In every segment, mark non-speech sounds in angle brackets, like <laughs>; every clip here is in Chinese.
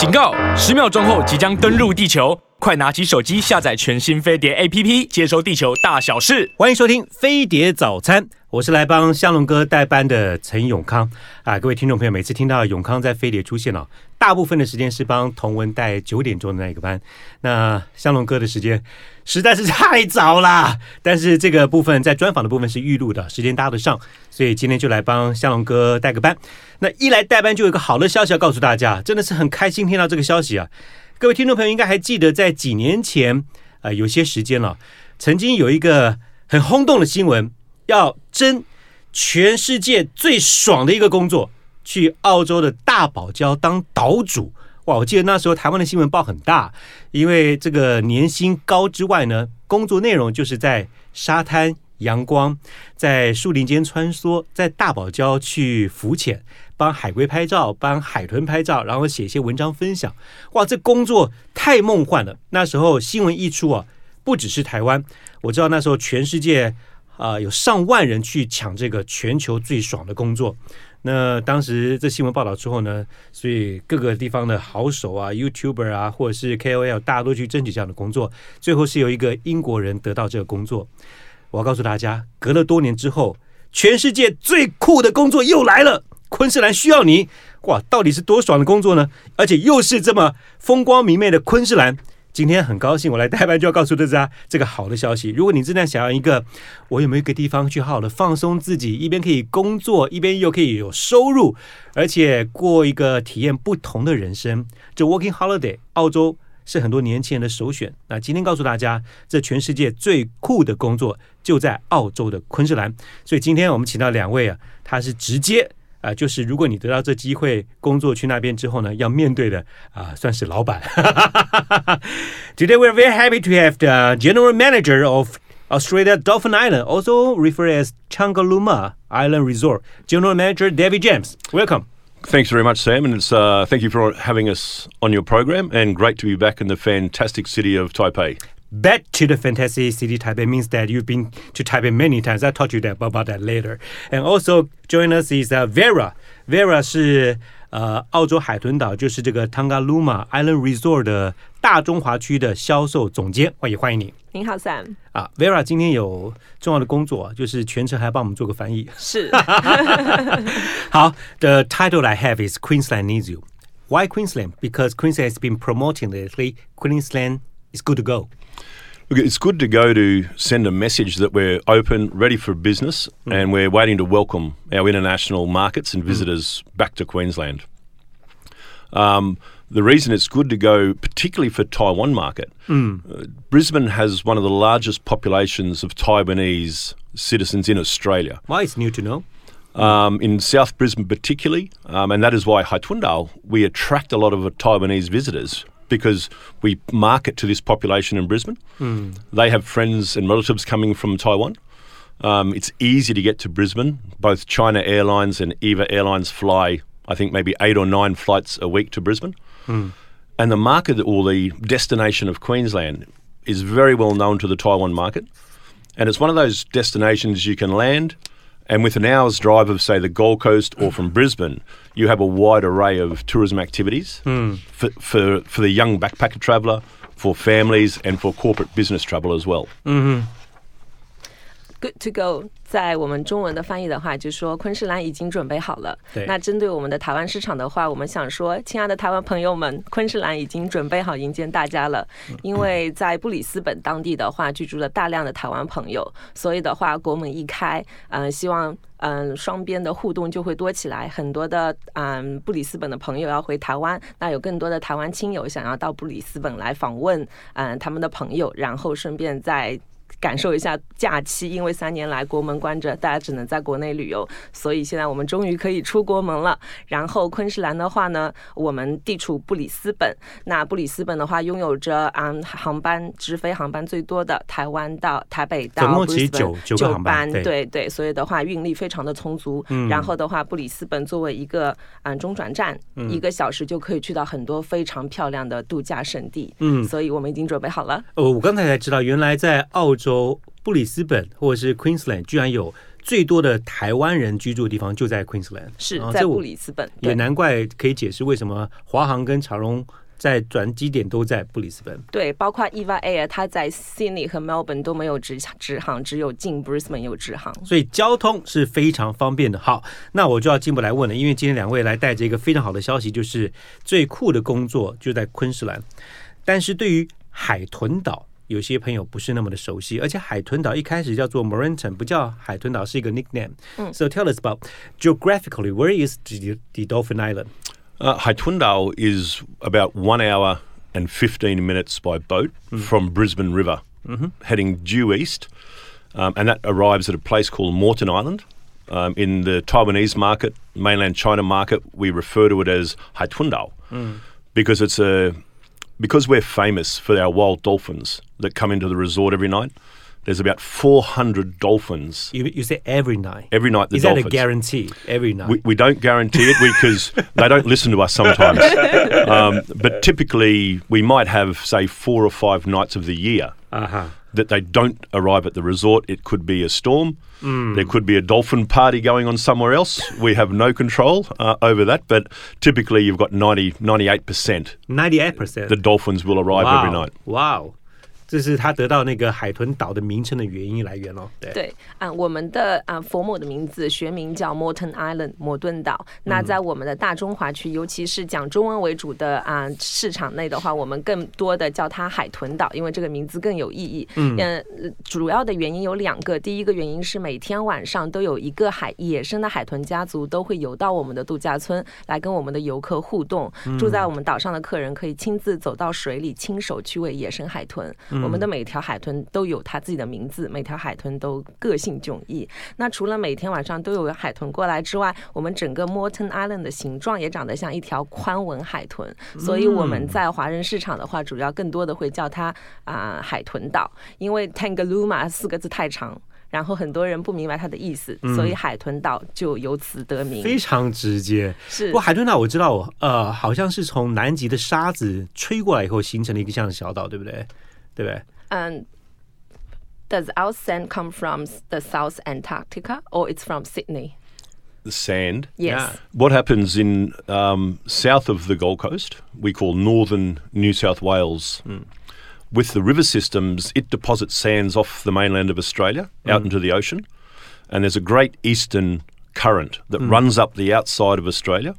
警告！十秒钟后即将登陆地球，快拿起手机下载全新飞碟 APP，接收地球大小事。欢迎收听《飞碟早餐》，我是来帮香龙哥代班的陈永康啊。各位听众朋友，每次听到永康在飞碟出现了，大部分的时间是帮同文带九点钟的那个班。那香龙哥的时间实在是太早了，<laughs> 但是这个部分在专访的部分是预录的，时间搭得上，所以今天就来帮香龙哥带个班。那一来代班就有个好的消息要告诉大家，真的是很开心听到这个消息啊！各位听众朋友应该还记得，在几年前啊、呃，有些时间了，曾经有一个很轰动的新闻，要争全世界最爽的一个工作，去澳洲的大堡礁当岛主。哇，我记得那时候台湾的新闻报很大，因为这个年薪高之外呢，工作内容就是在沙滩、阳光，在树林间穿梭，在大堡礁去浮潜，帮海龟拍照，帮海豚拍照，然后写一些文章分享。哇，这工作太梦幻了！那时候新闻一出啊，不只是台湾，我知道那时候全世界啊、有上万人去抢这个全球最爽的工作。那当时这新闻报道之后呢，所以各个地方的好手啊、YouTuber 啊，或者是 KOL，大家都去争取这样的工作。最后是有一个英国人得到这个工作。我要告诉大家，隔了多年之后，全世界最酷的工作又来了。昆士兰需要你，哇，到底是多爽的工作呢？而且又是这么风光明媚的昆士兰。今天很高兴，我来代班就要告诉大家这个好的消息。如果你真的想要一个，我有没有一个地方去好好的放松自己，一边可以工作，一边又可以有收入，而且过一个体验不同的人生，这 Working Holiday 澳洲是很多年轻人的首选。那今天告诉大家，这全世界最酷的工作就在澳洲的昆士兰。所以今天我们请到两位啊，他是直接。啊、呃，就是如果你得到这机会工作去那边之后呢，要面对的啊、呃，算是老板。 Today we're very happy to have the general manager of Australia Dolphin Island, also referred as Changaluma Island Resort, General Manager David James. Welcome. Thanks very much, Sam, and it's uh, thank you for having us on your program, and great to be back in the fantastic city of Taipei. Back to the fantasy city Taipei means that you've been to Taipei many times. I taught you that about that later. And also join us is uh, Vera. Vera 是呃澳洲海豚岛，就是这个 Tangalooma Island Resort 的大中华区的销售总监。欢迎欢迎你。您好，Sam。啊，Vera 今天有重要的工作，就是全程还帮我们做个翻译。是。好，The title <laughs> I have is Queensland needs you. Why Queensland? Because Queensland has been promoting lately. Queensland is good to go. Look, it's good to go to send a message that we're open, ready for business, mm. and we're waiting to welcome our international markets and visitors mm. back to Queensland. Um, the reason it's good to go, particularly for Taiwan market, mm. uh, Brisbane has one of the largest populations of Taiwanese citizens in Australia. Why? It's new to know. Um, in South Brisbane, particularly, um, and that is why Haitundale, we attract a lot of Taiwanese visitors because we market to this population in Brisbane. Mm. They have friends and relatives coming from Taiwan. Um, it's easy to get to Brisbane. Both China Airlines and EVA Airlines fly, I think, maybe eight or nine flights a week to Brisbane. Mm. And the market or the destination of Queensland is very well known to the Taiwan market. And it's one of those destinations you can land, and with an hour's drive of, say, the Gold Coast or from Brisbane, you have a wide array of tourism activities mm. for, for, for the young backpacker traveller, for families, and for corporate business travel as well. Mm-hmm. Good to go. 在我们中文的翻译的话，就是说昆士兰已经准备好了。对。那针对我们的台湾市场的话，我们想说，亲爱的台湾朋友们，昆士兰已经准备好迎接大家了。因为在布里斯本当地的话，居住了大量的台湾朋友，所以的话，国门一开，嗯、呃，希望嗯、呃、双边的互动就会多起来。很多的嗯、呃、布里斯本的朋友要回台湾，那有更多的台湾亲友想要到布里斯本来访问嗯、呃、他们的朋友，然后顺便在。感受一下假期，因为三年来国门关着，大家只能在国内旅游，所以现在我们终于可以出国门了。然后昆士兰的话呢，我们地处布里斯本，那布里斯本的话拥有着嗯航班直飞航班最多的台湾到台北到布里斯本九九班，对对，对，所以的话运力非常的充足。嗯、然后的话，布里斯本作为一个嗯中转站、嗯，一个小时就可以去到很多非常漂亮的度假胜地。嗯，所以我们已经准备好了。哦，我刚才才知道，原来在澳洲。布里斯本或者是 Queensland 居然有最多的台湾人居住的地方就在 Queensland，是在布里斯本，也难怪可以解释为什么华航跟长荣在转机点都在布里斯本。对，包括 Eva Air，它在 Sydney 和 Melbourne 都没有直直航，只有进 Brisbane 有直航，所以交通是非常方便的。好，那我就要进一步来问了，因为今天两位来带着一个非常好的消息，就是最酷的工作就在昆士兰，但是对于海豚岛。有些朋友不是那么的熟悉，而且海豚岛一开始叫做 Moreton，不叫海豚岛，是一个 nickname。嗯，So tell us about geographically where is the, the Dolphin Island? Uh, Haitundao is about one hour and 15 minutes by boat mm. from Brisbane River, mm-hmm. heading due east. Um, and that arrives at a place called Moreton Island. Um, in the Taiwanese market, mainland China market, we refer to it as Haitundao mm. because it's a because we're famous for our wild dolphins that come into the resort every night. There's about 400 dolphins. You, you say every night? Every night. The Is dolphins. that a guarantee? Every night? We, we don't guarantee it because they don't listen to us sometimes. <laughs> Um, but typically, we might have, say, four or five nights of the year uh-huh. that they don't arrive at the resort. It could be a storm. Mm. There could be a dolphin party going on somewhere else. We have no control uh, over that, but typically you've got 90, 98%. 98%? The dolphins will arrive wow. every night. Wow. 这是他得到那个海豚岛的名称的原因来源哦。对，对啊，我们的啊佛母的名字学名叫 Moreton Island 摩顿岛。那在我们的大中华区，尤其是讲中文为主的啊市场内的话，我们更多的叫它海豚岛，因为这个名字更有意义。嗯，主要的原因有两个，第一个原因是每天晚上都有一个海野生的海豚家族都会游到我们的度假村来跟我们的游客互动。住在我们岛上的客人可以亲自走到水里，亲手去喂野生海豚。我们的每条海豚都有它自己的名字，每条海豚都个性迥异。那除了每天晚上都有海豚过来之外，我们整个 Moreton Island 的形状也长得像一条宽纹海豚，所以我们在华人市场的话，主要更多的会叫它啊、呃、海豚岛，因为 Tangalooma 四个字太长，然后很多人不明白它的意思，所以海豚岛就由此得名。非常直接。是，不过海豚岛我知道，呃，好像是从南极的沙子吹过来以后形成了一个这样的小岛，对不对？对不对？嗯、um,，Does our sand come from the South Antarctica or it's from Sydney? The sand. Yes. Yeah. What happens in um, south of the Gold Coast, we call northern New South Wales. Mm. With the river systems, it deposits sands off the mainland of Australia out mm. into the ocean. And there's a great eastern current that mm. runs up the outside of Australia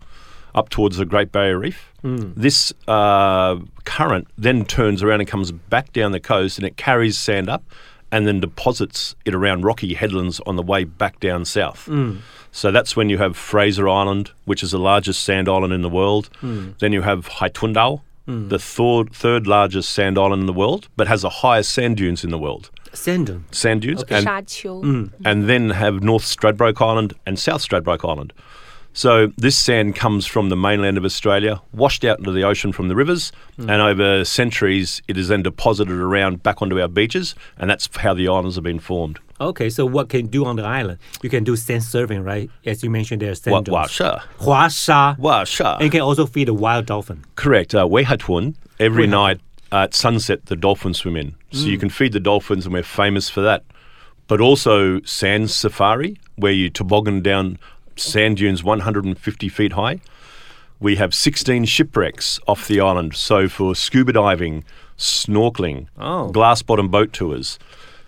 up towards the Great Barrier Reef. Mm. This uh, current then turns around and comes back down the coast and it carries sand up and then deposits it around rocky headlands on the way back down south. Mm. So that's when you have Fraser Island, which is the largest sand island in the world. Mm. Then you have Haitundao, mm. the third, third largest sand island in the world, but has the highest sand dunes in the world. Sand dunes? Sand dunes. Okay. And, mm. and then have North Stradbroke Island and South Stradbroke Island. So this sand comes from the mainland of Australia, washed out into the ocean from the rivers, mm. and over centuries it is then deposited around back onto our beaches, and that's how the islands have been formed. Okay, so what can you do on the island? You can do sand surfing, right? As you mentioned, there's sand Wa sha. Hua sha. Hua sha. And you can also feed a wild dolphin. Correct. Uh, Wehatun, every night at sunset, the dolphins swim in. So mm. you can feed the dolphins, and we're famous for that. But also sand safari, where you toboggan down sand dunes 150 feet high. We have 16 shipwrecks off the island. So for scuba diving, snorkeling, oh. glass bottom boat tours,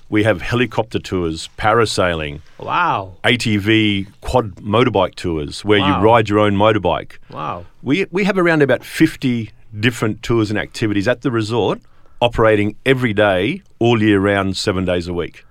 we have helicopter tours, parasailing. Wow. ATV quad motorbike tours where wow. you ride your own motorbike. Wow. We, we have around about 50 different tours and activities at the resort operating every day, all year round, seven days a week.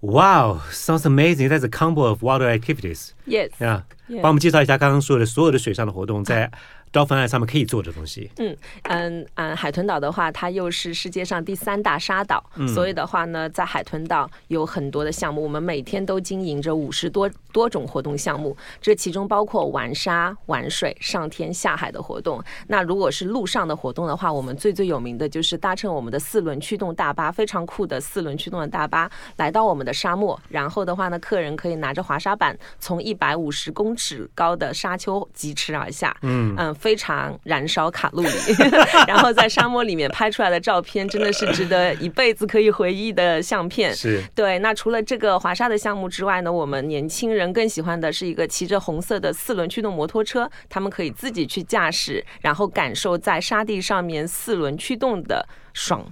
Wow, sounds amazing. That's a combo of water activities. Yes. Yeah. 帮我们介绍一下刚刚说的所有的水上的活动，在 Dolphin Island 上面可以做的东西。嗯嗯嗯，海豚岛的话，它又是世界上第三大沙岛，嗯、所以的话呢，在海豚岛有很多的项目。我们每天都经营着五十多多种活动项目，这其中包括玩沙、玩水、上天下海的活动。那如果是陆上的活动的话，我们最最有名的就是搭乘我们的四轮驱动大巴，非常酷的四轮驱动的大巴，来到我们的沙漠。然后的话呢，客人可以拿着滑沙板，从一百五十公尺高的沙丘疾驰而下，嗯嗯，非常燃烧卡路里。<laughs> 然后在沙漠里面拍出来的照片，真的是值得一辈子可以回忆的相片。是对。那除了这个滑沙的项目之外呢，我们年轻人更喜欢的是一个骑着红色的四轮驱动摩托车，他们可以自己去驾驶，然后感受在沙地上面四轮驱动的爽。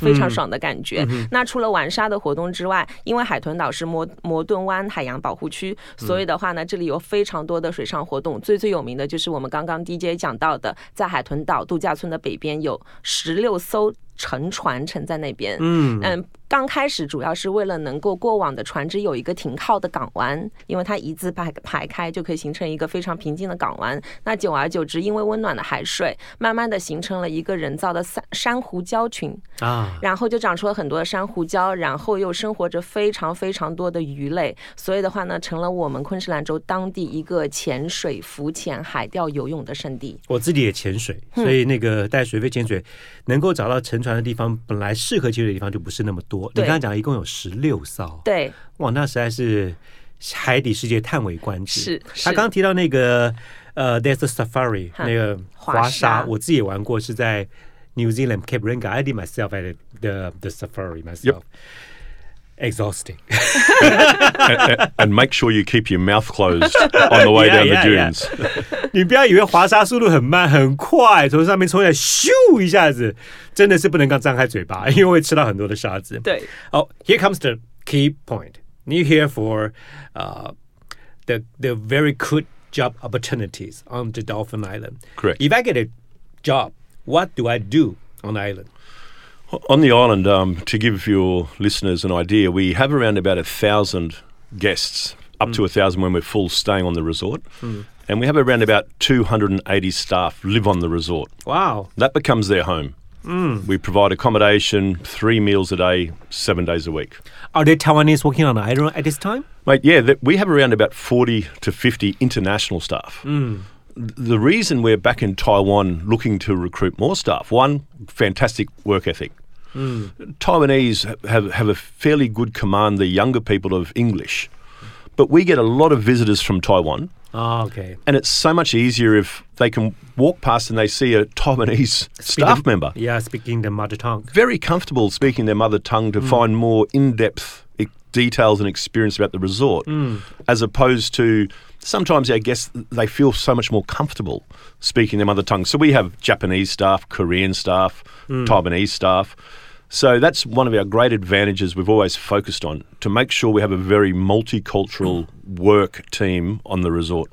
非常爽的感觉。嗯、那除了玩沙的活动之外，因为海豚岛是摩摩顿湾海洋保护区，所以的话呢，这里有非常多的水上活动。最最有名的就是我们刚刚 DJ 讲到的，在海豚岛度假村的北边有十六艘。沉船沉在那边，嗯嗯，刚开始主要是为了能够过往的船只有一个停靠的港湾，因为它一字排排开就可以形成一个非常平静的港湾。那久而久之，因为温暖的海水，慢慢的形成了一个人造的珊珊瑚礁群啊，然后就长出了很多的珊瑚礁，然后又生活着非常非常多的鱼类，所以的话呢，成了我们昆士兰州当地一个潜水、浮潜、海钓、游泳的圣地。我自己也潜水，所以那个带水肺潜水能够找到沉船的地方本来适合潜水的地方就不是那么多。你刚刚讲一共有十六艘，对，哇，那实在是海底世界叹为观止。是，他刚刚提到那个呃，There's a Safari 那个滑沙，我自己也玩过，是在 New Zealand Cape Reinga。I did myself at the the Safari myself. Exhausting. <laughs> And make sure you keep your mouth closed on the way down the dunes. <laughs> 你不要以为滑沙速度很慢很快，从上面冲下来咻一下子，真的是不能刚张开嘴巴，因为会吃到很多的沙子。对。Oh, here comes the key point. You're here for uh, the the very good job opportunities on the Dolphin Island. Correct. If I get a job, what do I do on the island? On the island, um, to give your listeners an idea, we have around about a thousand guests, up mm. to a thousand when we're full, staying on the resort. Mm. And we have around about 280 staff live on the resort. Wow. That becomes their home. Mm. We provide accommodation, three meals a day, seven days a week. Are there Taiwanese working on the island at this time? Mate, yeah, th- we have around about 40 to 50 international staff. Mm. The reason we're back in Taiwan looking to recruit more staff, one, fantastic work ethic. Mm. Taiwanese have, have a fairly good command, the younger people, of English. But we get a lot of visitors from Taiwan. Oh, okay. And it's so much easier if they can walk past and they see a Taiwanese staff the, member. Yeah, speaking their mother tongue. Very comfortable speaking their mother tongue to mm. find more in depth details and experience about the resort, mm. as opposed to sometimes I guess they feel so much more comfortable speaking their mother tongue. So we have Japanese staff, Korean staff, mm. Taiwanese staff. So that's one of our great advantages we've always focused on to make sure we have a very multicultural work team on the resort.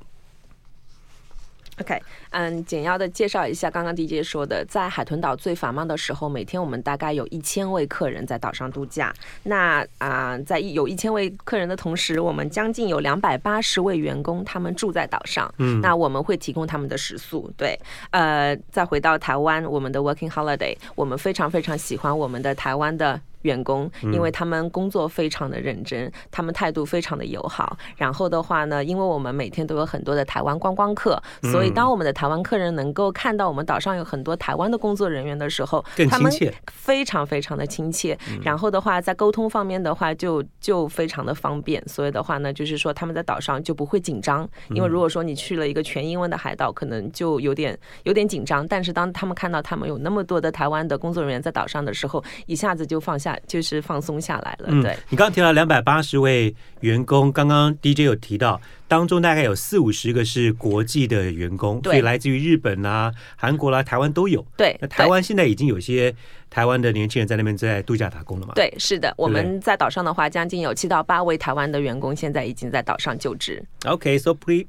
OK，嗯，简要的介绍一下刚刚 DJ 说的，在海豚岛最繁忙的时候，每天我们大概有一千位客人在岛上度假。那啊、呃，在有一千位客人的同时，我们将近有两百八十位员工，他们住在岛上。嗯，那我们会提供他们的食宿。对，呃，再回到台湾，我们的 Working Holiday，我们非常非常喜欢我们的台湾的。员工，因为他们工作非常的认真，嗯、他们态度非常的友好。然后的话呢，因为我们每天都有很多的台湾观光客，嗯、所以当我们的台湾客人能够看到我们岛上有很多台湾的工作人员的时候，他们非常非常的亲切。然后的话，在沟通方面的话，就就非常的方便。所以的话呢，就是说他们在岛上就不会紧张，因为如果说你去了一个全英文的海岛，可能就有点有点紧张。但是当他们看到他们有那么多的台湾的工作人员在岛上的时候，一下子就放下。就是放松下来了。对，嗯、你刚刚提到两百八十位员工，刚刚 DJ 有提到，当中大概有四五十个是国际的员工，对所以来自于日本啦、韩国啦、台湾都有。对，那台湾现在已经有些台湾的年轻人在那边在度假打工了嘛？对，是的，我们在岛上的话，将近有七到八位台湾的员工现在已经在岛上就职。OK，so、okay, please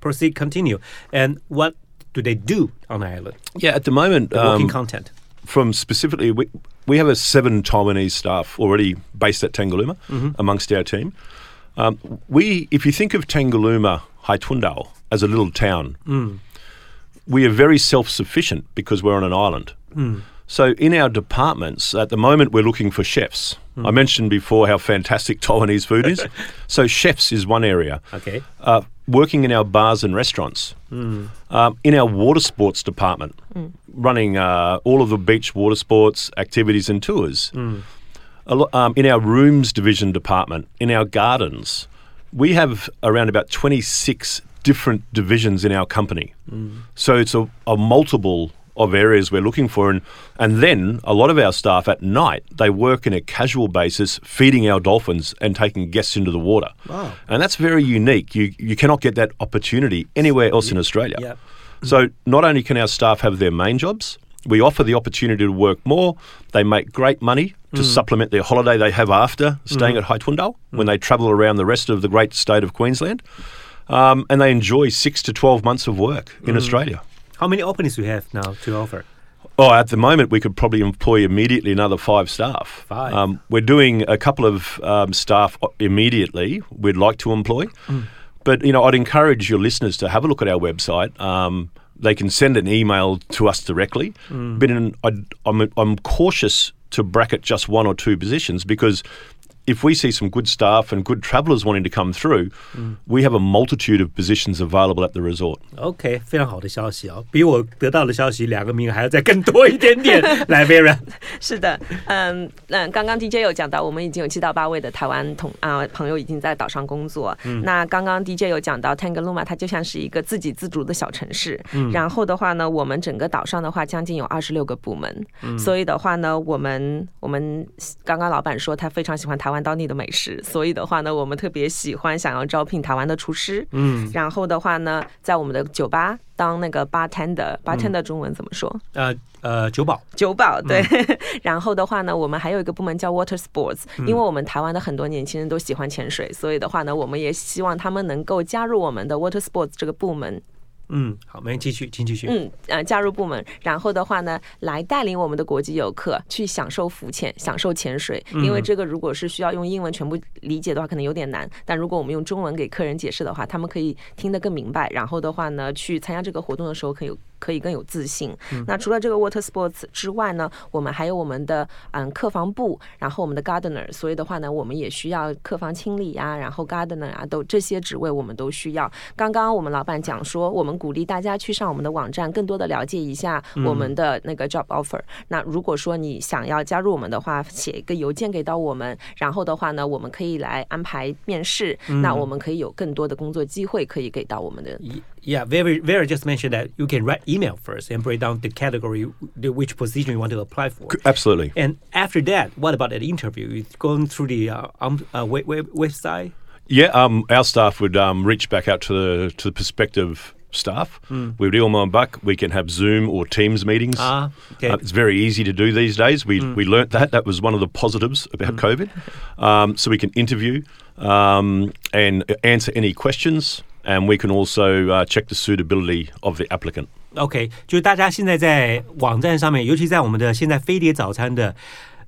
proceed, continue. And what do they do on the island? Yeah, at the moment, working um, content. From specifically, we, we have a seven Taiwanese staff already based at Tangalooma mm-hmm. amongst our team. Um, we, if you think of Tangalooma, Haitundao as a little town, mm. we are very self-sufficient because we're on an island. Mm. So in our departments, at the moment, we're looking for chefs. I mentioned before how fantastic <laughs> Taiwanese food is. <laughs> so chefs is one area. OK，Uh, working in our bars and restaurants. Um, in our water sports department, running uh, all of the beach water sports activities and tours. Lo- um, in our rooms division department, in our gardens, we have around about 26 different divisions in our company. So it's a, a multiple of areas we're looking for. And, and then a lot of our staff at night, they work in a casual basis, feeding our dolphins and taking guests into the water. Wow. And that's very unique. You, you cannot get that opportunity anywhere else in Australia. Yep. So not only can our staff have their main jobs, we offer the opportunity to work more. They make great money to mm. supplement their holiday they have after staying mm. at Haitundal mm. when they travel around the rest of the great state of Queensland. Um, and they enjoy six to 12 months of work in Australia. How many openings do you have now to offer? Oh, at the moment, we could probably employ immediately another five staff. Five. Um, we're doing a couple of um, staff immediately. We'd like to employ, but you know, I'd encourage your listeners to have a look at our website. Um, they can send an email to us directly. But in, I'd, I'm, I'm cautious to bracket just one or two positions because if we see some good staff and good travellers wanting to come through, we have a multitude of positions available at the resort. OK，非常好的消息哦，比我得到的消息两个名额还要再更多一点点。来，Vera，是的，嗯嗯，刚刚 <laughs> DJ 有讲到，我们已经有七到八位的台湾同啊、朋友已经在岛上工作。那刚刚 DJ 有讲到 Tangalooma，它就像是一个自给自足的小城市。然后的话呢，我们整个岛上的话，将近有二十六个部门。所以的话呢，我们我们刚刚老板说他非常喜欢台 湾当地的美食，所以的话呢，我们特别喜欢想要招聘台湾的厨师。嗯，然后的话呢，在我们的酒吧当那个 bartender，bartender 中文怎么说？呃呃，酒保，酒保对，<laughs> 然后的话呢，我们还有一个部门叫 Water Sports，因为我们台湾的很多年轻人都喜欢潜水，所以的话呢，我们也希望他们能够加入我们的 Water Sports 这个部门。嗯，好，没人继续，请继续。嗯，呃，加入部门，然后的话呢，来带领我们的国际游客去享受浮潜、享受潜水。因为这个如果是需要用英文全部理解的话，可能有点难。但如果我们用中文给客人解释的话，他们可以听得更明白。然后的话呢，去参加这个活动的时候，可以有可以更有自信。那除了这个 water sports 之外呢，我们还有我们的嗯客房部，然后我们的 gardener。所以的话呢，我们也需要客房清理啊，然后 gardener 啊，都这些职位我们都需要。刚刚我们老板讲说，我们鼓励大家去上我们的网站，更多的了解一下我们的那个 job offer。那如果说你想要加入我们的话，写一个邮件给到我们，然后的话呢，我们可以来安排面试。那我们可以有更多的工作机会可以给到我们的。Yeah, Vera, Vera just mentioned that you can write email first and break down the category, the, which position you want to apply for. Absolutely. And after that, what about an interview? You going through the uh, um, uh, web, web, website? Yeah, um, our staff would um, reach back out to the to the prospective staff. We would email them back. We can have Zoom or Teams meetings. Ah, okay. Uh, it's very easy to do these days. We we learnt that. That was one of the positives about COVID. Um, so we can interview um, and answer any questions, and we can also uh, check the suitability of the applicant. OK，就是大家现在在网站上面，尤其在我们的现在飞碟早餐的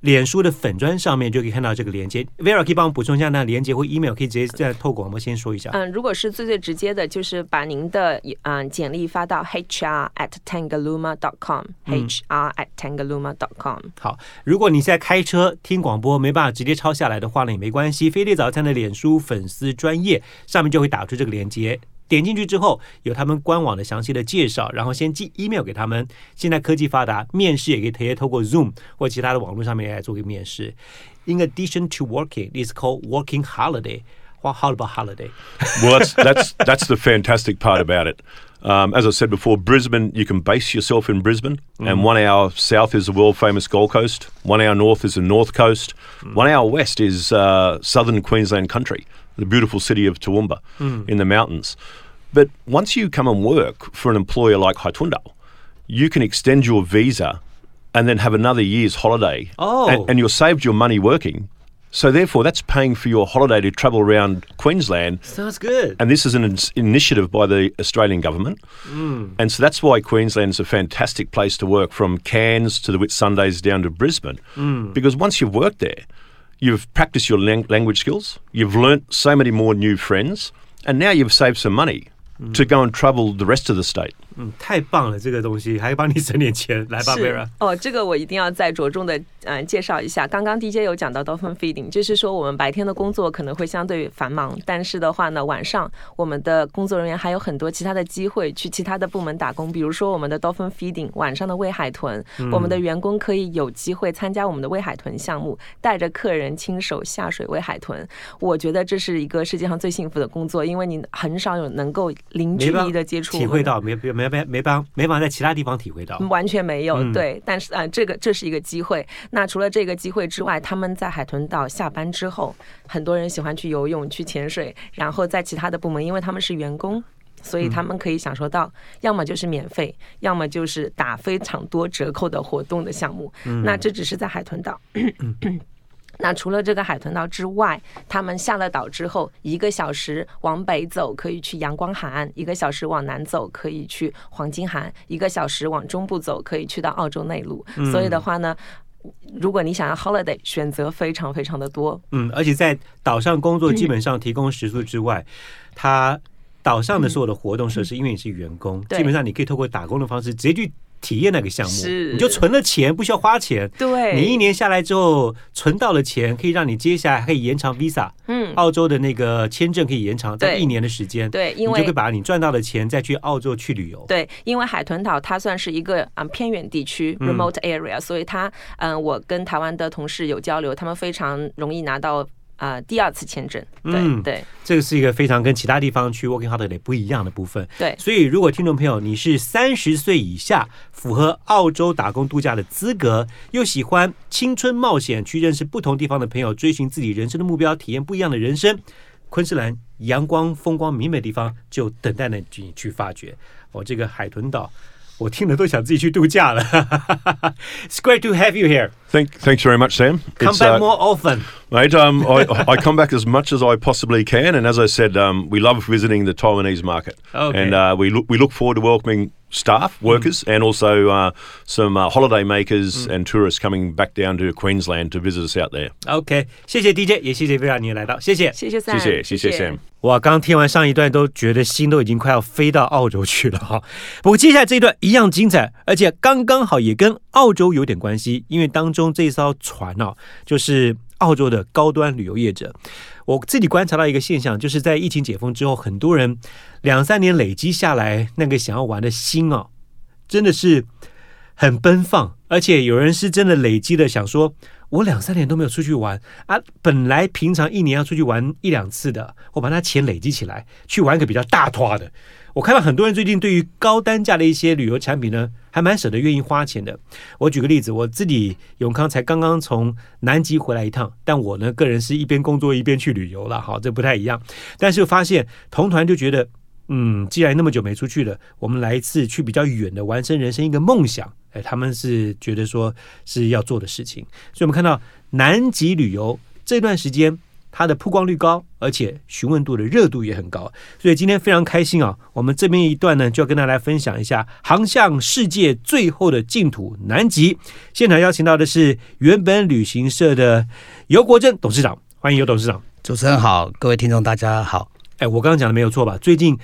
脸书的粉砖上面，就可以看到这个连接。Vera 可以帮我补充一下，那连接或 email 可以直接在透过广播先说一下。嗯，如果是最最直接的，就是把您的嗯简历发到 hr at tangaluma dot com，hr at tangaluma dot com。好，如果你现在开车听广播没办法直接抄下来的话呢，也没关系。飞利早餐的脸书粉丝专业上面就会打出这个连接。点进去之后，有他们官网的详细的介绍，然后先寄 email 给他们。现在科技发达，面试也可以直接透过 Zoom 或其他的网络上面来做个面试。In addition to working, it's called working holiday. What how about holiday? Well, that's that's that's the fantastic part about it. Um, as I said before, Brisbane, you can base yourself in Brisbane, and one hour south is the world famous Gold Coast. One hour north is the North Coast. One hour west is uh, southern Queensland country, the beautiful city of Toowoomba in the mountains. But once you come and work for an employer like Haitundal, you can extend your visa and then have another year's holiday. Oh. And, and you're saved your money working. So therefore, that's paying for your holiday to travel around Queensland Sounds good. and this is an ins- initiative by the Australian government. Mm. And so that's why Queensland's a fantastic place to work from Cairns to the Whitsundays down to Brisbane. Mm. Because once you've worked there, you've practiced your lang- language skills, you've learnt so many more new friends, and now you've saved some money to go and trouble the rest of the state. 嗯，太棒了，这个东西还帮你省点钱，来吧，Vera。哦，这个我一定要再着重的嗯、呃、介绍一下。刚刚 DJ 有讲到 Dolphin Feeding，就是说我们白天的工作可能会相对繁忙，但是的话呢，晚上我们的工作人员还有很多其他的机会去其他的部门打工，比如说我们的 Dolphin Feeding 晚上的喂海豚，嗯、我们的员工可以有机会参加我们的喂海豚项目，带着客人亲手下水喂海豚。我觉得这是一个世界上最幸福的工作，因为你很少有能够零距离的接触，体会到没没没没没帮没法在其他地方体会到，完全没有。嗯、对，但是啊、呃，这个这是一个机会。那除了这个机会之外，他们在海豚岛下班之后，很多人喜欢去游泳、去潜水，然后在其他的部门，因为他们是员工，所以他们可以享受到要么就是免费，要么就是打非常多折扣的活动的项目。嗯、那这只是在海豚岛。<coughs> 那除了这个海豚岛之外，他们下了岛之后，一个小时往北走可以去阳光海岸，一个小时往南走可以去黄金海岸，一个小时往中部走可以去到澳洲内陆。嗯、所以的话呢，如果你想要 holiday，选择非常非常的多。嗯，而且在岛上工作，基本上提供食宿之外，他、嗯、岛上的所有的活动设施，嗯、因为你是员工，嗯、基本上你可以透过打工的方式直接去。体验那个项目，是你就存了钱，不需要花钱。对，你一年下来之后存到了钱，可以让你接下来可以延长 Visa。嗯，澳洲的那个签证可以延长在一年的时间。对，因为你就可以把你赚到的钱再去澳洲去旅游。对，因为海豚岛它算是一个嗯偏远地区 （remote area），所以它嗯，我跟台湾的同事有交流，他们非常容易拿到。啊、呃，第二次签证，对、嗯、对，这个是一个非常跟其他地方去 working holiday 不一样的部分。对，所以如果听众朋友你是三十岁以下，符合澳洲打工度假的资格，又喜欢青春冒险，去认识不同地方的朋友，追寻自己人生的目标，体验不一样的人生，昆士兰阳光风光明媚的地方，就等待你去发掘。哦，这个海豚岛。我听了都想自己去度假了。 It's <laughs> great to have you here. Thank, thanks very much, Sam. Come it's, back uh, more often, mate. Um, I, I come back as much as I possibly can, and as I said, um, we love visiting the Taiwanese market, okay. and uh, we look we look forward to welcoming staff, workers, mm. and also uh, some uh, holiday makers mm. and tourists coming back down to Queensland to visit us out there. OK，谢谢 DJ，也谢谢 Vera 你来到，谢谢，谢谢 Sam，谢谢谢谢 Sam。哇，刚听完上一段都觉得心都已经快要飞到澳洲去了哈。不过接下来这一段一样精彩，而且刚刚好也跟澳洲有点关系，因为当中这艘船哦，就是 澳洲的高端旅游业者。我自己观察到一个现象，就是在疫情解封之后，很多人两三年累积下来那个想要玩的心哦，真的是很奔放，而且有人是真的累积的想说，我两三年都没有出去玩啊，本来平常一年要出去玩一两次的，我把那钱累积起来，去玩个比较大拖的。我看到很多人最近对于高单价的一些旅游产品呢，还蛮舍得愿意花钱的。我举个例子，我自己永康才刚刚从南极回来一趟，但我呢个人是一边工作一边去旅游了，好，这不太一样。但是发现同团就觉得，嗯，既然那么久没出去了，我们来一次去比较远的，完成人生一个梦想。哎，他们是觉得说是要做的事情。所以我们看到南极旅游这段时间。它的曝光率高，而且询问度的热度也很高，所以今天非常开心啊！我们这边一段呢，就要跟大家来分享一下航向世界最后的净土——南极。现场邀请到的是原本旅行社的游国正董事长，欢迎游董事长。主持人好，各位听众大家好。哎，我刚刚讲的没有错吧？最近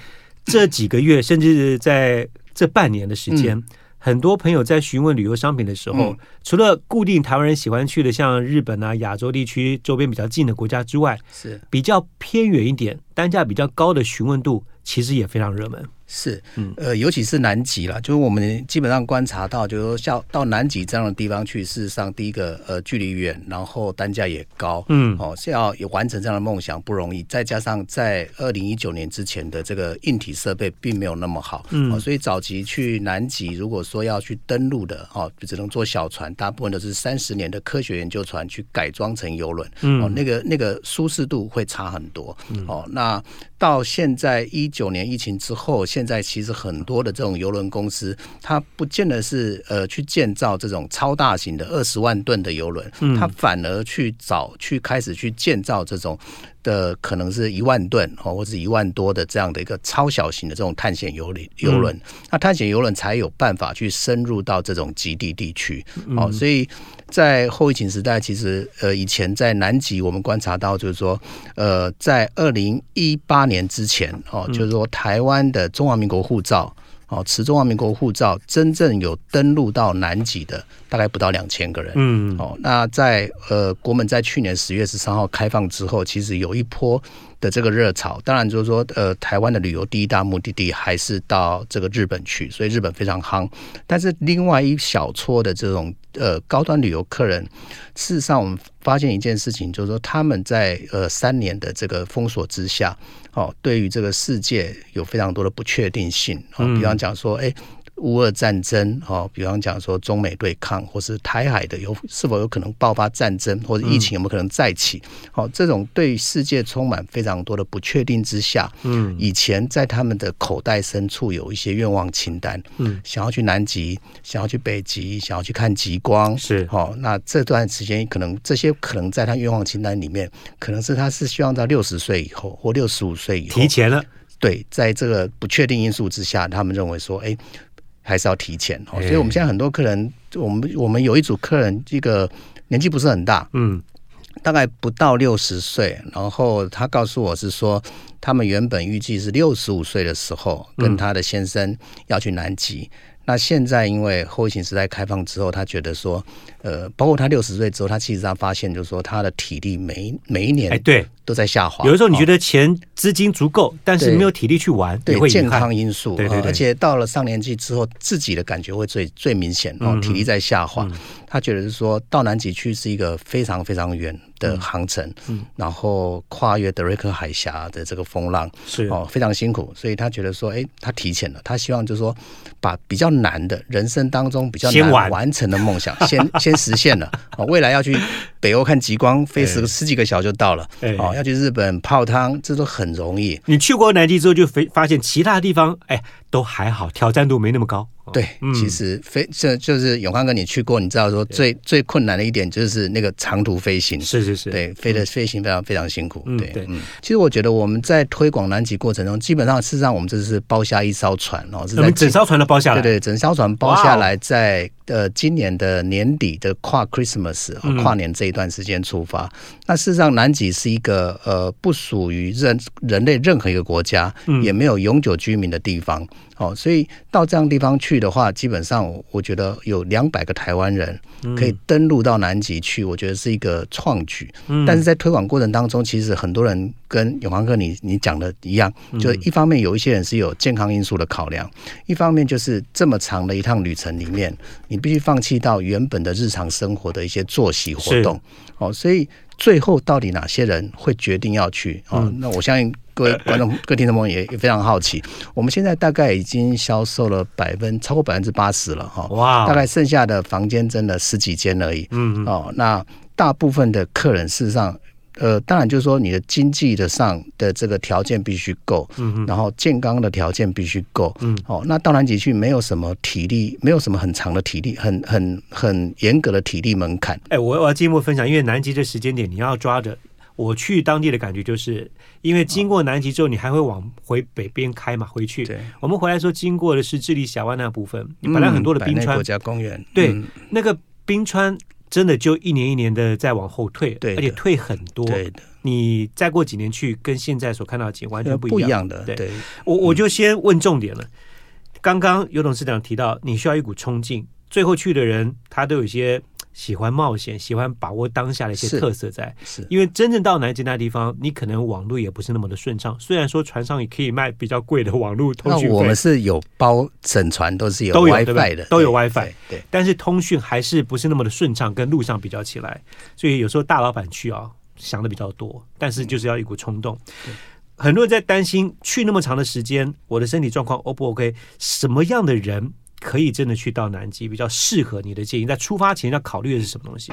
这几个月，甚至在这半年的时间。嗯很多朋友在询问旅游商品的时候，嗯、除了固定台湾人喜欢去的像日本啊、亚洲地区周边比较近的国家之外，是比较偏远一点、单价比较高的询问度，其实也非常热门。是，嗯，呃，尤其是南极啦，就是我们基本上观察到，就是说像到南极这样的地方去，事实上，第一个，呃，距离远，然后单价也高，嗯，哦，是要有完成这样的梦想不容易，再加上在二零一九年之前的这个硬体设备并没有那么好，嗯，哦，所以早期去南极，如果说要去登陆的，哦，只能坐小船，大部分都是三十年的科学研究船去改装成游轮，嗯，哦，那个那个舒适度会差很多，嗯，哦，那。到现在一九年疫情之后，现在其实很多的这种邮轮公司，它不见得是呃去建造这种超大型的二十万吨的邮轮，它反而去找去开始去建造这种。的可能是一万吨哦，或者一万多的这样的一个超小型的这种探险游轮，游轮，那探险游轮才有办法去深入到这种极地地区哦。所以在后疫情时代，其实呃以前在南极，我们观察到就是说，呃，在二零一八年之前哦，就是说台湾的中华民国护照哦，持中华民国护照真正有登陆到南极的，大概不到两千个人。嗯，哦，那在呃，国门在去年十月十三号开放之后，其实有一波的这个热潮。当然就是说，呃，台湾的旅游第一大目的地还是到这个日本去，所以日本非常夯。但是另外一小撮的这种呃高端旅游客人，事实上我们发现一件事情，就是说他们在呃三年的这个封锁之下。哦，对于这个世界有非常多的不确定性哦，比方讲说，哎。乌俄战争，哦，比方讲说中美对抗，或是台海的有是否有可能爆发战争，或者疫情有没有可能再起？好、嗯，这种对世界充满非常多的不确定之下，嗯，以前在他们的口袋深处有一些愿望清单，嗯，想要去南极，想要去北极，想要去看极光，是，好，那这段时间可能这些可能在他愿望清单里面，可能是他是希望到六十岁以后或六十五岁以后提前了，对，在这个不确定因素之下，他们认为说，哎。还是要提前哦，所以我们现在很多客人，我们我们有一组客人，这个年纪不是很大，嗯，大概不到六十岁，然后他告诉我是说，他们原本预计是六十五岁的时候跟他的先生要去南极，那现在因为后疫情时代开放之后，他觉得说。呃，包括他六十岁之后，他其实他发现就是说，他的体力每每一年哎对都在下滑。有的时候你觉得钱资金足够，但是没有体力去玩，对健康因素，对对对。而且到了上年纪之后，自己的感觉会最最明显哦，体力在下滑。他觉得是说到南极去是一个非常非常远的航程，嗯，然后跨越德瑞克海峡的这个风浪是哦非常辛苦，所以他觉得说，哎，他提前了，他希望就是说把比较难的人生当中比较难完成的梦想先先。<laughs> 先实现了哦，未来要去北欧看极光，飞十十几个小时就到了。哦，要去日本泡汤，这都很容易。你去过南极之后，就发发现其他地方，哎。都还好，挑战度没那么高。对，嗯、其实飞这就是永康哥，你去过，你知道说最最困难的一点就是那个长途飞行。是是是，对，飞的飞行非常非常辛苦。嗯、对，嗯。其实我觉得我们在推广南极过程中，基本上事实上我们这是包下一艘船哦，是在整艘船都包下来。对对，整艘船包下来，在呃今年的年底的跨 Christmas 跨年这一段时间出发。嗯、那事实上，南极是一个呃不属于人人类任何一个国家，嗯、也没有永久居民的地方。哦，所以到这样地方去的话，基本上我觉得有两百个台湾人可以登陆到南极去，我觉得是一个创举。嗯，但是在推广过程当中，其实很多人跟永航哥你你讲的一样，就一方面有一些人是有健康因素的考量，一方面就是这么长的一趟旅程里面，你必须放弃到原本的日常生活的一些作息活动。哦，所以最后到底哪些人会决定要去？哦，那我相信。各位 <laughs> 观众、各位听众朋友也也非常好奇，我们现在大概已经销售了百分超过百分之八十了哈，哇！大概剩下的房间真的十几间而已，嗯哦，那大部分的客人事实上，呃，当然就是说你的经济的上的这个条件必须够，嗯，然后健康的条件必须够，嗯，哦，那到南极去没有什么体力，没有什么很长的体力，很很很严格的体力门槛。哎，我我要进一步分享，因为南极这时间点你要抓着。我去当地的感觉就是，因为经过南极之后，你还会往回北边开嘛，回去。对，我们回来的时候经过的是智利峡湾那部分，本来很多的冰川。国家公园。对，那个冰川真的就一年一年的在往后退，对，而且退很多。对的。你再过几年去，跟现在所看到的景完全不一样。不一样的。对。我我就先问重点了。刚刚尤董事长提到，你需要一股冲劲，最后去的人他都有一些。喜欢冒险，喜欢把握当下的一些特色在，是，是因为真正到南极那地方，你可能网络也不是那么的顺畅。虽然说船上也可以卖比较贵的网络通讯，那我们是有包整船都是有 WiFi 的，都有 WiFi，对。但是通讯还是不是那么的顺畅，跟路上比较起来，所以有时候大老板去啊想的比较多，但是就是要一股冲动。嗯、很多人在担心去那么长的时间，我的身体状况 O 不 OK？什么样的人？可以真的去到南极，比较适合你的建议。在出发前要考虑的是什么东西？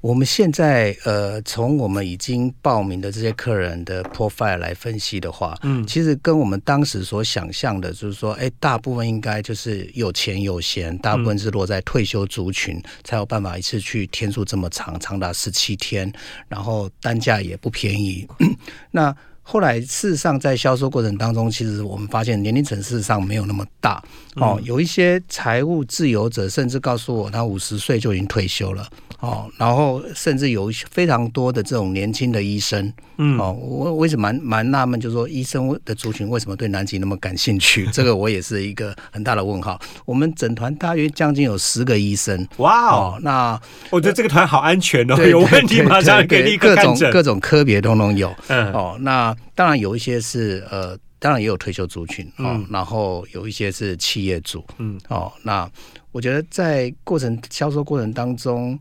我们现在呃，从我们已经报名的这些客人的 profile 来分析的话，嗯，其实跟我们当时所想象的，就是说，哎，大部分应该就是有钱有闲，大部分是落在退休族群，嗯、才有办法一次去天数这么长，长达十七天，然后单价也不便宜。<coughs> 那后来事实上在销售过程当中，其实我们发现年龄层事实上没有那么大。哦，有一些财务自由者甚至告诉我，他五十岁就已经退休了哦，然后甚至有非常多的这种年轻的医生，嗯。哦，我为什么蛮蛮纳闷，就是说医生的族群为什么对南极那么感兴趣？<laughs> 这个我也是一个很大的问号。我们整团大约将近有十个医生，哇哦，那我觉得这个团好安全哦，有问题马上给你各种各种科别通通有，嗯。哦那。当然有一些是呃，当然也有退休族群哦，嗯、然后有一些是企业主，嗯，哦，那我觉得在过程销售过程当中，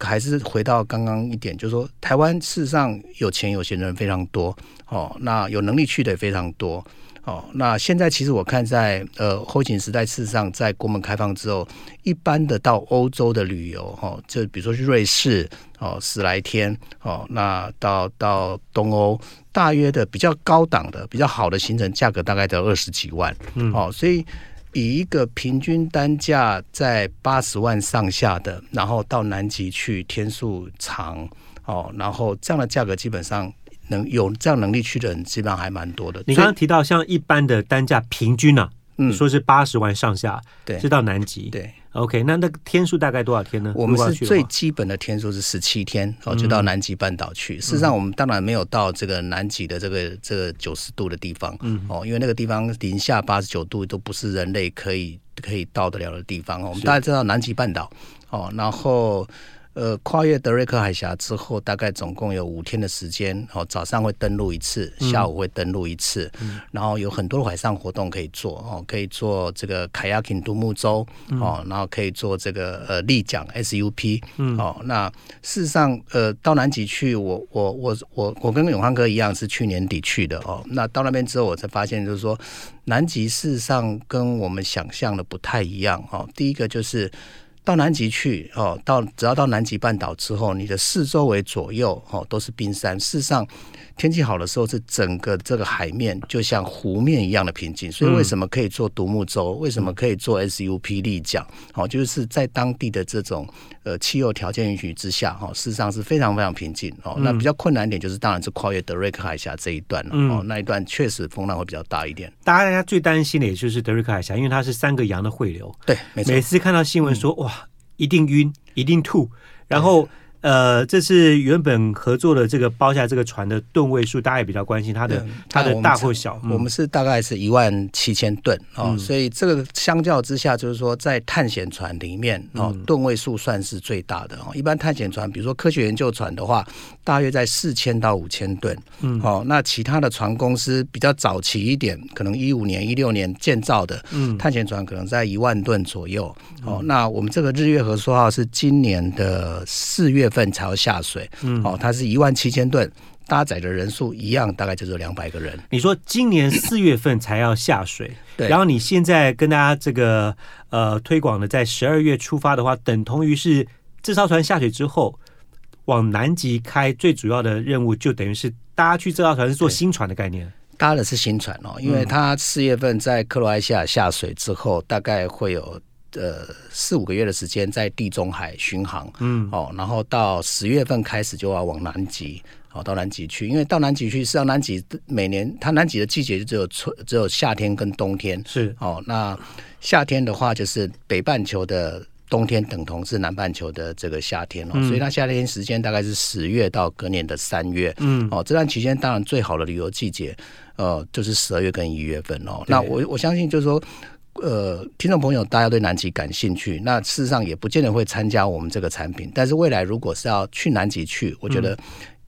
还是回到刚刚一点，就是说台湾事实上有钱有闲的人非常多，哦，那有能力去的也非常多。哦，那现在其实我看在呃后疫情时代，事实上在国门开放之后，一般的到欧洲的旅游，哦，就比如说去瑞士，哦，十来天，哦，那到到东欧，大约的比较高档的、比较好的行程，价格大概得二十几万，嗯，哦，所以以一个平均单价在八十万上下的，然后到南极去天数长，哦，然后这样的价格基本上。能有这样能力去的人，基本上还蛮多的。你刚刚提到像一般的单价平均呢、啊，嗯，说是八十万上下，对，是到南极，对。OK，那那个天数大概多少天呢？我们是最基本的天数是十七天，哦，就到南极半岛去。嗯、事实上，我们当然没有到这个南极的这个这个九十度的地方，嗯，哦，因为那个地方零下八十九度都不是人类可以可以到得了的地方哦。我们大家知道南极半岛，哦，然后。呃，跨越德瑞克海峡之后，大概总共有五天的时间。哦，早上会登陆一次，下午会登陆一次，嗯、然后有很多海上活动可以做。哦，可以做这个 kayaking 独木舟，哦，然后可以做这个呃立桨 SUP。哦，那事实上，呃，到南极去，我我我我我跟永康哥一样是去年底去的。哦，那到那边之后，我才发现就是说，南极事实上跟我们想象的不太一样。哦，第一个就是。到南极去哦，到只要到南极半岛之后，你的四周围左右哦都是冰山。事实上，天气好的时候，是整个这个海面就像湖面一样的平静。所以为什么可以做独木舟？为什么可以做 SUP 立桨？哦，就是在当地的这种呃气候条件允许之下，哈，事实上是非常非常平静。哦，那比较困难一点就是，当然是跨越德瑞克海峡这一段了。哦，那一段确实风浪会比较大一点。大家最担心的也就是德瑞克海峡，因为它是三个洋的汇流。对，没错。每次看到新闻说哇。一定晕，一定吐，然后。呃，这是原本合作的这个包下这个船的吨位数，大家也比较关心它的它的大或小。我们是大概是一万七千吨哦，所以这个相较之下，就是说在探险船里面哦，吨位数算是最大的哦。一般探险船，比如说科学研究船的话，大约在四千到五千吨。嗯，哦，那其他的船公司比较早期一点，可能一五年、一六年建造的，嗯，探险船可能在一万吨左右。哦，那我们这个日月和说号是今年的四月份才要下水，嗯，哦，它是一万七千吨，搭载的人数一样，大概就是两百个人。你说今年四月份才要下水，<coughs> 对，然后你现在跟大家这个呃推广的，在十二月出发的话，等同于是这艘船下水之后往南极开，最主要的任务就等于是大家去这艘船是做新船的概念，搭的是新船哦，因为它四月份在克罗埃西亚下水之后，大概会有。呃，四五个月的时间在地中海巡航，嗯，哦，然后到十月份开始就要往南极，哦，到南极去，因为到南极去，实际上南极每年它南极的季节就只有春，只有夏天跟冬天，是，哦，那夏天的话就是北半球的冬天等同是南半球的这个夏天哦，嗯、所以它夏天时间大概是十月到隔年的三月，嗯，哦，这段期间当然最好的旅游季节，呃，就是十二月跟一月份哦，那我我相信就是说。呃，听众朋友，大家对南极感兴趣，那事实上也不见得会参加我们这个产品。但是未来如果是要去南极去，我觉得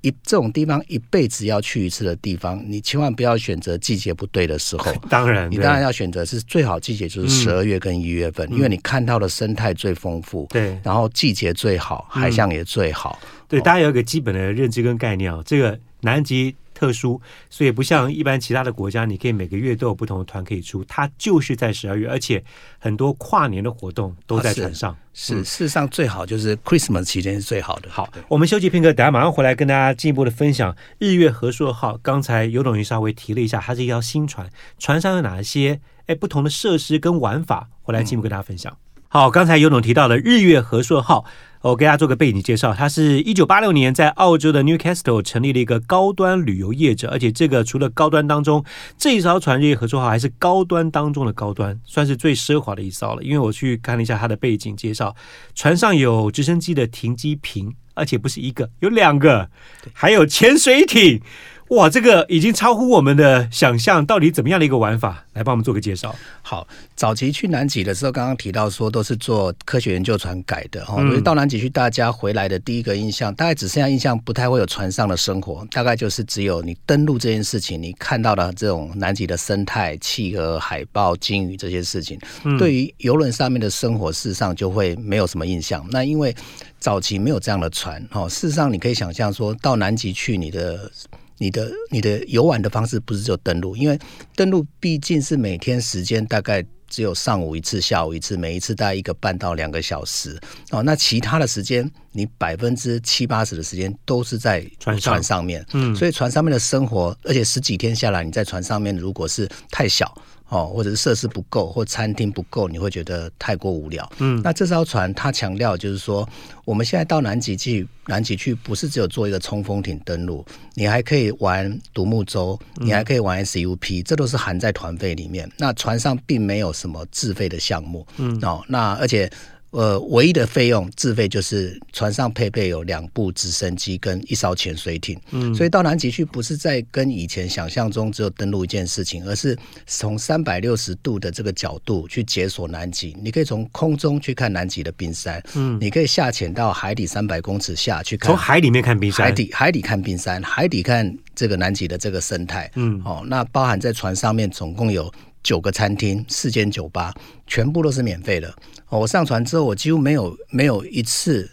一这种地方一辈子要去一次的地方，你千万不要选择季节不对的时候。<laughs> 当然，你当然要选择是最好季节，就是十二月跟一月份，嗯、因为你看到的生态最丰富，对，然后季节最好，海象也最好。嗯、对，大家有一个基本的认知跟概念哦，这个南极。特殊，所以不像一般其他的国家，你可以每个月都有不同的团可以出。它就是在十二月，而且很多跨年的活动都在船上。啊、是，是嗯、事实上最好就是 Christmas 期间是最好的。好，我们休息片刻，等下马上回来跟大家进一步的分享日月和硕号。刚才尤董也稍微提了一下，它是一条新船，船上有哪些哎不同的设施跟玩法，回来进一步跟大家分享。好，刚才尤总提到了日月和硕号。我给大家做个背景介绍，他是一九八六年在澳洲的 Newcastle 成立了一个高端旅游业者，而且这个除了高端当中，这一艘船日月和顺号还是高端当中的高端，算是最奢华的一艘了。因为我去看了一下它的背景介绍，船上有直升机的停机坪，而且不是一个，有两个，还有潜水艇。哇，这个已经超乎我们的想象，到底怎么样的一个玩法？来帮我们做个介绍。好，早期去南极的时候，刚刚提到说都是做科学研究船改的哈，所以到南极去，大家回来的第一个印象，大概只剩下印象，不太会有船上的生活，大概就是只有你登陆这件事情，你看到的这种南极的生态、企鹅、海豹、鲸鱼这些事情，对于游轮上面的生活，事实上就会没有什么印象。那因为早期没有这样的船哈，事实上你可以想象说到南极去，你的。你的你的游玩的方式不是只有登陆，因为登陆毕竟是每天时间大概只有上午一次、下午一次，每一次大概一个半到两个小时哦。那其他的时间，你百分之七八十的时间都是在船船上面，嗯，所以船上面的生活，而且十几天下来，你在船上面如果是太小。哦，或者是设施不够，或餐厅不够，你会觉得太过无聊。嗯，那这艘船它强调就是说，我们现在到南极去，南极去不是只有做一个冲锋艇登陆，你还可以玩独木舟，你还可以玩 SUP，这都是含在团费里面。那船上并没有什么自费的项目。嗯，哦，那而且。呃，唯一的费用自费就是船上配备有两部直升机跟一艘潜水艇，嗯，所以到南极去不是在跟以前想象中只有登陆一件事情，而是从三百六十度的这个角度去解锁南极。你可以从空中去看南极的冰山，嗯，你可以下潜到海底三百公尺下去看，从海里面看冰山，海底海底看冰山，海底看这个南极的这个生态，嗯，哦，那包含在船上面总共有。九个餐厅，四间酒吧，全部都是免费的。哦，我上船之后，我几乎没有没有一次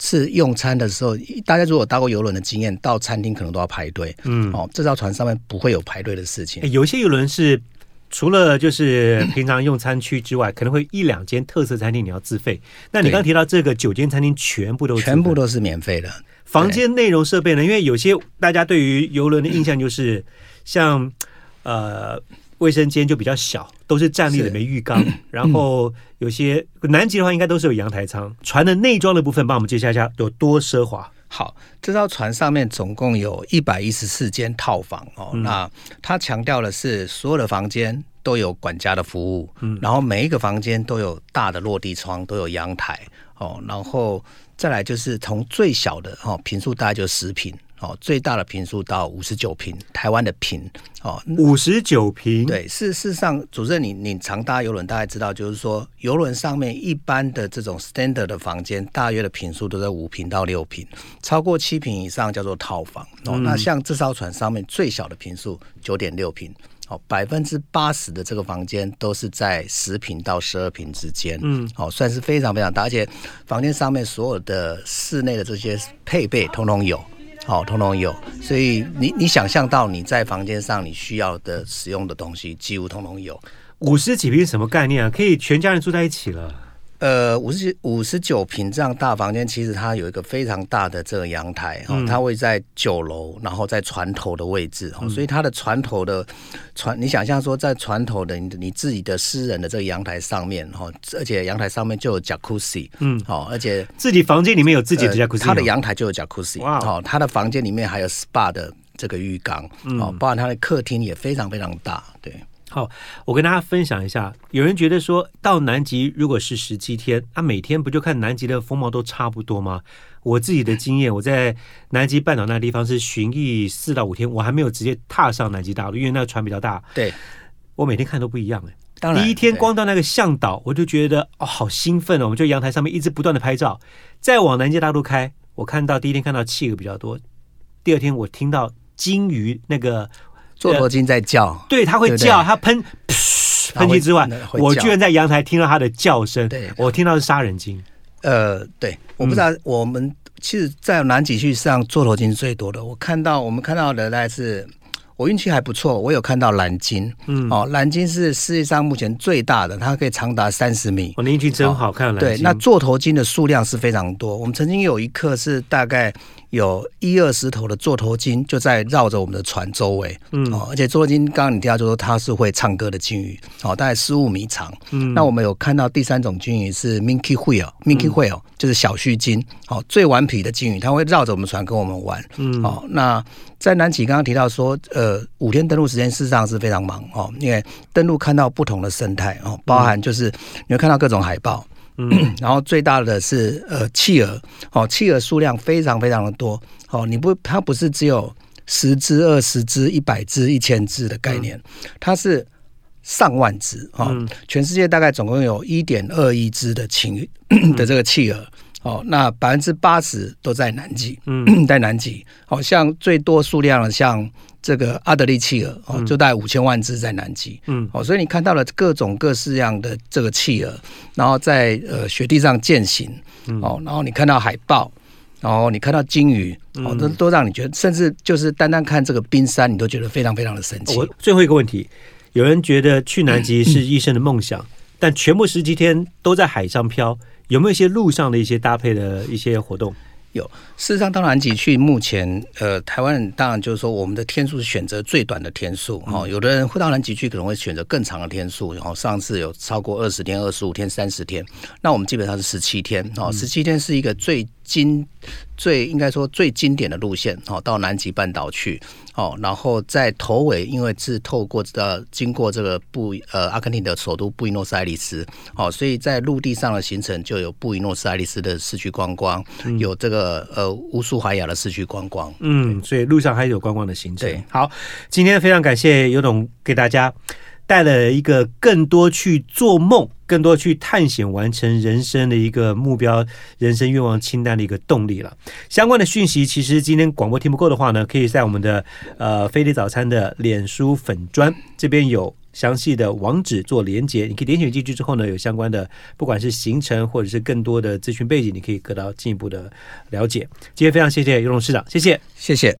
是用餐的时候，大家如果搭过游轮的经验，到餐厅可能都要排队。嗯，哦，这艘船上面不会有排队的事情。有些游轮是除了就是平常用餐区之外，可能会一两间特色餐厅你要自费。那你刚提到这个九间餐厅全部都是全部都是免费的。房间内容设备呢？因为有些大家对于游轮的印象就是像呃。卫生间就比较小，都是站立的，没浴缸。<clears throat> 然后有些南极的话，应该都是有阳台舱。船的内装的部分，帮我们介绍一下有多奢华。好，这艘船上面总共有一百一十四间套房哦。嗯、那它强调的是，所有的房间都有管家的服务，嗯，然后每一个房间都有大的落地窗，都有阳台哦。然后再来就是从最小的哦，平数大概就十坪。哦，最大的坪数到五十九坪，台湾的坪哦，五十九坪。对，事实上，主任你你常搭游轮，大概知道，就是说游轮上面一般的这种 standard 的房间，大约的坪数都在五坪到六坪，超过七坪以上叫做套房。哦，嗯、那像这艘船上面最小的坪数九点六坪，哦，百分之八十的这个房间都是在十平到十二平之间。嗯，哦，算是非常非常大，而且房间上面所有的室内的这些配备通通有。好，通通有，所以你你想象到你在房间上你需要的使用的东西，几乎通通有。五十几平什么概念啊？可以全家人住在一起了。呃，五十五十九平这样大房间，其实它有一个非常大的这个阳台哈，它会在九楼，然后在船头的位置哈，所以它的船头的船，你想象说在船头的你你自己的私人的这个阳台上面哈，而且阳台上面就有 Jacuzzi，嗯，好，而且自己房间里面有自己的 Jacuzzi，它的阳台就有 Jacuzzi，哇，好，它的房间里面还有 SPA 的这个浴缸，哦，包含它的客厅也非常非常大，对。好，我跟大家分享一下。有人觉得说到南极如果是十七天，那、啊、每天不就看南极的风貌都差不多吗？我自己的经验，我在南极半岛那个地方是巡弋四到五天，我还没有直接踏上南极大陆，因为那个船比较大。对，我每天看都不一样哎。当然，第一天光到那个向导，我就觉得哦，好兴奋哦！我们就阳台上面一直不断的拍照。再往南极大陆开，我看到第一天看到企鹅比较多，第二天我听到鲸鱼那个。座头鲸在叫，对，它会叫，它喷喷气之外，我居然在阳台听到它的叫声，对，我听到是杀人鲸。呃，对，我不知道，我们其实，在南极去上座头鲸最多的，我看到我们看到的大概是，我运气还不错，我有看到蓝鲸，嗯，哦，蓝鲸是世界上目前最大的，它可以长达三十米。我运气真好看，对，那座头鲸的数量是非常多，我们曾经有一刻是大概。有一二十头的座头鲸就在绕着我们的船周围，嗯，哦，而且座头鲸刚刚你提到就说它是会唱歌的鲸鱼，哦，大概十五米长，嗯，那我们有看到第三种鲸鱼是 minke whale，minke whale、嗯、就是小须鲸，哦，最顽皮的鲸鱼，它会绕着我们船跟我们玩，嗯，哦，那在南极刚刚提到说，呃，五天登陆时间事实上是非常忙，哦，因为登陆看到不同的生态，哦，包含就是你会看到各种海豹。嗯，然后最大的是呃企鹅，哦，企鹅数量非常非常的多，哦，你不，它不是只有十只、二十只、一百只、一千只的概念，它是上万只，啊、哦，全世界大概总共有一点二亿只的企的这个企鹅。哦，那百分之八十都在南极，嗯，<clears throat> 在南极，好、哦、像最多数量的像这个阿德利企鹅，哦，就大概五千万只在南极，嗯，哦，所以你看到了各种各式样的这个企鹅，然后在呃雪地上健行，哦，然后你看到海豹，然后你看到鲸鱼，哦，都都让你觉得，甚至就是单单看这个冰山，你都觉得非常非常的神奇。我最后一个问题，有人觉得去南极是 <clears throat> 一生的梦想，但全部十几天都在海上漂。有没有一些路上的一些搭配的一些活动？有，事实上到南极去，目前呃，台湾人当然就是说，我们的天数是选择最短的天数哦。有的人会到南极去，可能会选择更长的天数，然后上次有超过二十天、二十五天、三十天，那我们基本上是十七天哦，十七天是一个最。经最应该说最经典的路线哦，到南极半岛去哦，然后在头尾，因为是透过呃经过这个布呃阿根廷的首都布宜诺斯艾利斯哦，所以在陆地上的行程就有布宜诺斯艾利斯的市区观光，嗯、有这个呃乌苏怀亚的市区观光，嗯，所以路上还有观光的行程。对，好，今天非常感谢尤董给大家。带了一个更多去做梦、更多去探险、完成人生的一个目标、人生愿望清单的一个动力了。相关的讯息，其实今天广播听不够的话呢，可以在我们的呃飞碟早餐的脸书粉砖这边有详细的网址做连结，你可以点选进去之后呢，有相关的不管是行程或者是更多的资讯背景，你可以得到进一步的了解。今天非常谢谢尤董事长，谢谢，谢谢。